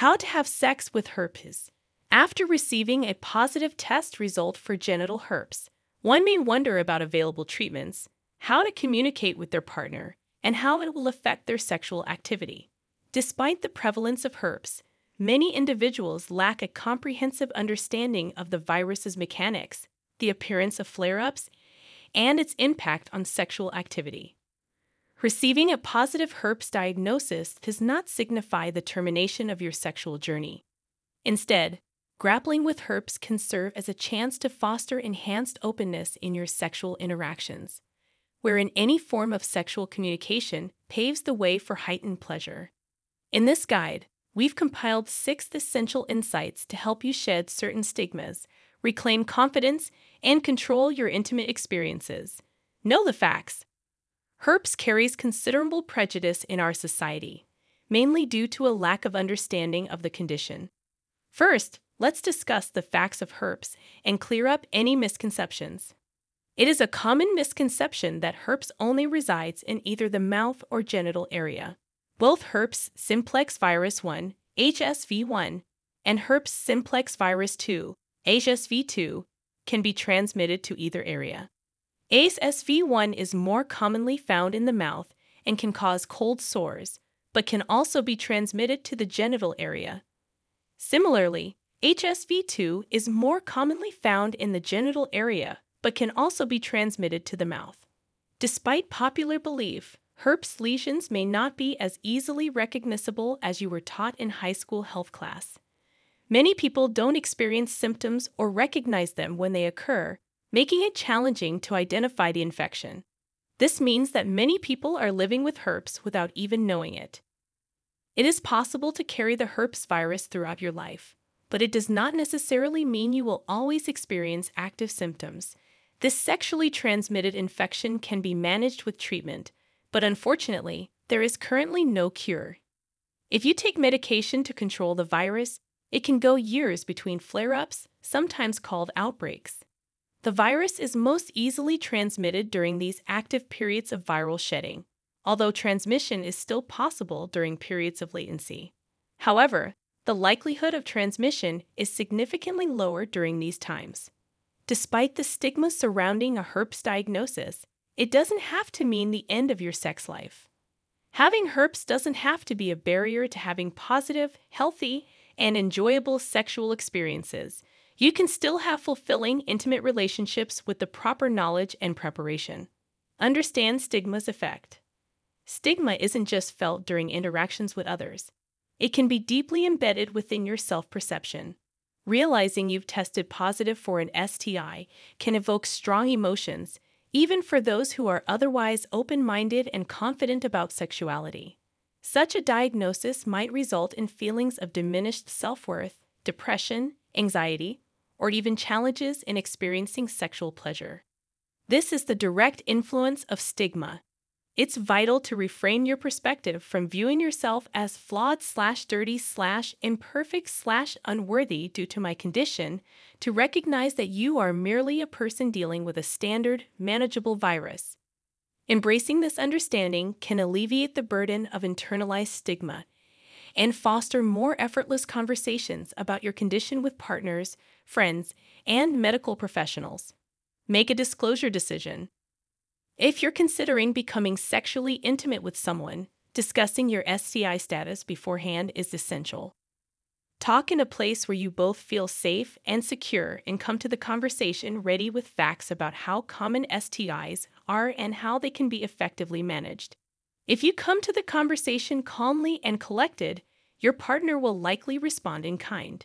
How to have sex with herpes. After receiving a positive test result for genital herpes, one may wonder about available treatments, how to communicate with their partner, and how it will affect their sexual activity. Despite the prevalence of herpes, many individuals lack a comprehensive understanding of the virus's mechanics, the appearance of flare ups, and its impact on sexual activity. Receiving a positive herpes diagnosis does not signify the termination of your sexual journey. Instead, grappling with herpes can serve as a chance to foster enhanced openness in your sexual interactions, wherein any form of sexual communication paves the way for heightened pleasure. In this guide, we've compiled six essential insights to help you shed certain stigmas, reclaim confidence, and control your intimate experiences. Know the facts. Herpes carries considerable prejudice in our society, mainly due to a lack of understanding of the condition. First, let's discuss the facts of herpes and clear up any misconceptions. It is a common misconception that herpes only resides in either the mouth or genital area. Both herpes simplex virus 1, HSV1, and herpes simplex virus 2, HSV2, can be transmitted to either area. HSV1 is more commonly found in the mouth and can cause cold sores, but can also be transmitted to the genital area. Similarly, HSV2 is more commonly found in the genital area but can also be transmitted to the mouth. Despite popular belief, herpes lesions may not be as easily recognizable as you were taught in high school health class. Many people don't experience symptoms or recognize them when they occur, making it challenging to identify the infection. This means that many people are living with herpes without even knowing it. It is possible to carry the herpes virus throughout your life, but it does not necessarily mean you will always experience active symptoms this sexually transmitted infection can be managed with treatment, but unfortunately, there is currently no cure. If you take medication to control the virus, it can go years between flare ups, sometimes called outbreaks. The virus is most easily transmitted during these active periods of viral shedding, although transmission is still possible during periods of latency. However, the likelihood of transmission is significantly lower during these times. Despite the stigma surrounding a herpes diagnosis, it doesn't have to mean the end of your sex life. Having herpes doesn't have to be a barrier to having positive, healthy, and enjoyable sexual experiences. You can still have fulfilling, intimate relationships with the proper knowledge and preparation. Understand stigma's effect. Stigma isn't just felt during interactions with others, it can be deeply embedded within your self perception. Realizing you've tested positive for an STI can evoke strong emotions, even for those who are otherwise open minded and confident about sexuality. Such a diagnosis might result in feelings of diminished self worth, depression, anxiety, or even challenges in experiencing sexual pleasure. This is the direct influence of stigma, it's vital to reframe your perspective from viewing yourself as flawed slash dirty slash imperfect slash unworthy due to my condition to recognize that you are merely a person dealing with a standard, manageable virus. Embracing this understanding can alleviate the burden of internalized stigma and foster more effortless conversations about your condition with partners, friends, and medical professionals. Make a disclosure decision if you're considering becoming sexually intimate with someone, discussing your STI status beforehand is essential. Talk in a place where you both feel safe and secure and come to the conversation ready with facts about how common STIs are and how they can be effectively managed. If you come to the conversation calmly and collected, your partner will likely respond in kind.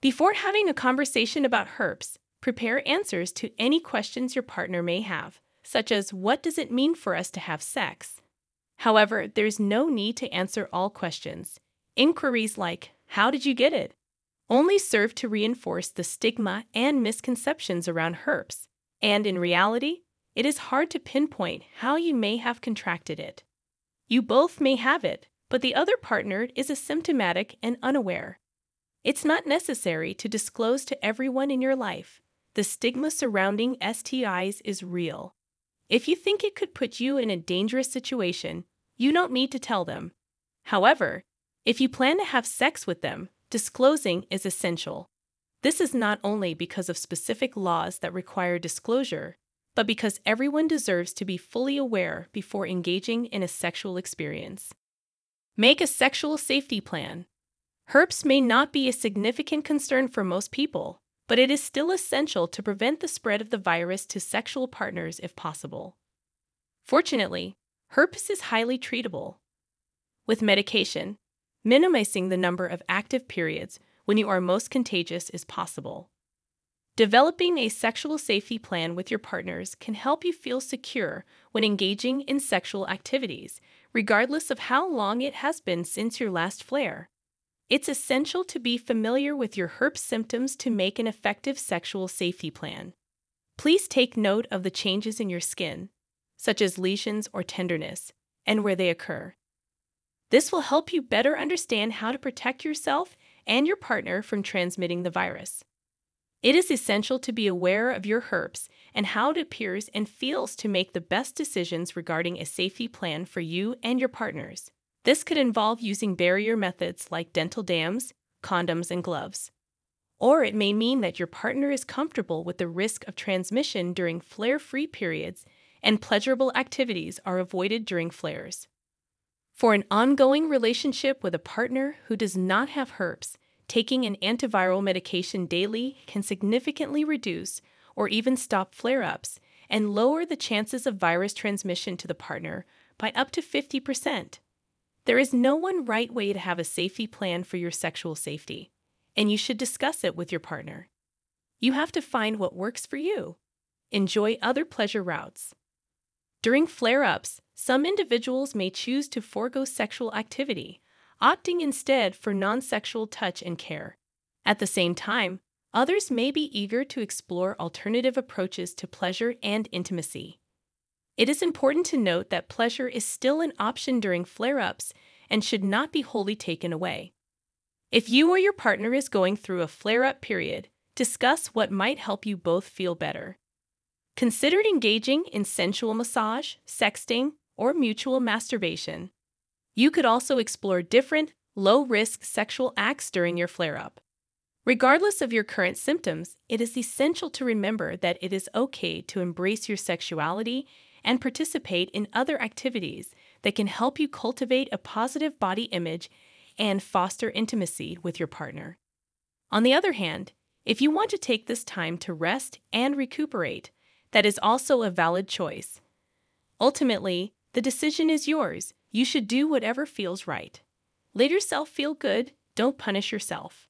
Before having a conversation about herpes, prepare answers to any questions your partner may have such as what does it mean for us to have sex? However, there's no need to answer all questions. Inquiries like, How did you get it? only serve to reinforce the stigma and misconceptions around herpes, and in reality, it is hard to pinpoint how you may have contracted it. You both may have it, but the other partner is asymptomatic and unaware. It's not necessary to disclose to everyone in your life. The stigma surrounding STIs is real, if you think it could put you in a dangerous situation, you don't need to tell them. However, If you plan to have sex with them, disclosing is essential. This is not only because of specific laws that require disclosure, but because everyone deserves to be fully aware before engaging in a sexual experience. Make a sexual safety plan. Herpes may not be a significant concern for most people, but it is still essential to prevent the spread of the virus to sexual partners if possible. Fortunately, herpes is highly treatable. With medication, minimizing the number of active periods when you are most contagious is possible. Developing a sexual safety plan with your partners can help you feel secure when engaging in sexual activities, regardless of how long it has been since your last flare. It's essential to be familiar with your herpes symptoms to make an effective sexual safety plan. Please take note of the changes in your skin, such as lesions or tenderness, and where they occur. This will help you better understand how to protect yourself and your partner from transmitting the virus. It is essential to be aware of your herpes and how it appears and feels to make the best decisions regarding a safety plan for you and your partners. This could involve using barrier methods like dental dams, condoms, and gloves. Or it may mean that your partner is comfortable with the risk of transmission during flare free periods and pleasurable activities are avoided during flares. For an ongoing relationship with a partner who does not have herpes, taking an antiviral medication daily can significantly reduce or even stop flare ups and lower the chances of virus transmission to the partner by up to 50%. There is no one right way to have a safety plan for your sexual safety, and you should discuss it with your partner. You have to find what works for you. Enjoy other pleasure routes. During flare ups, some individuals may choose to forego sexual activity, opting instead for non sexual touch and care. At the same time, others may be eager to explore alternative approaches to pleasure and intimacy. It is important to note that pleasure is still an option during flare ups and should not be wholly taken away. If you or your partner is going through a flare up period, discuss what might help you both feel better. Consider engaging in sensual massage, sexting, or mutual masturbation. You could also explore different, low risk sexual acts during your flare up. Regardless of your current symptoms, it is essential to remember that it is okay to embrace your sexuality and participate in other activities that can help you cultivate a positive body image and foster intimacy with your partner. On the other hand, if you want to take this time to rest and recuperate, that is also a valid choice. Ultimately, the decision is yours. You should do whatever feels right. Let yourself feel good, don't punish yourself.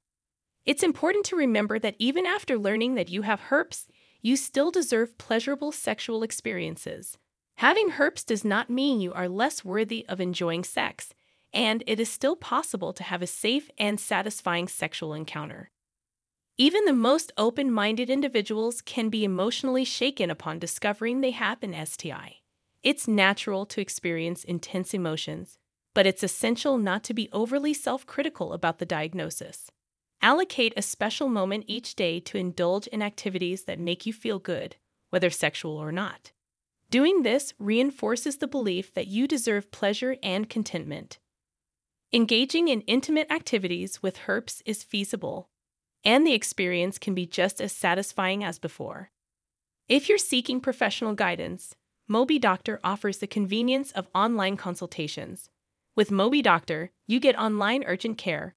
It's important to remember that even after learning that you have herpes, you still deserve pleasurable sexual experiences. Having herpes does not mean you are less worthy of enjoying sex, and it is still possible to have a safe and satisfying sexual encounter. Even the most open minded individuals can be emotionally shaken upon discovering they have an STI. It's natural to experience intense emotions, but it's essential not to be overly self critical about the diagnosis. Allocate a special moment each day to indulge in activities that make you feel good, whether sexual or not. Doing this reinforces the belief that you deserve pleasure and contentment. Engaging in intimate activities with herpes is feasible, and the experience can be just as satisfying as before. If you're seeking professional guidance, MobiDoctor offers the convenience of online consultations. With MobiDoctor, you get online urgent care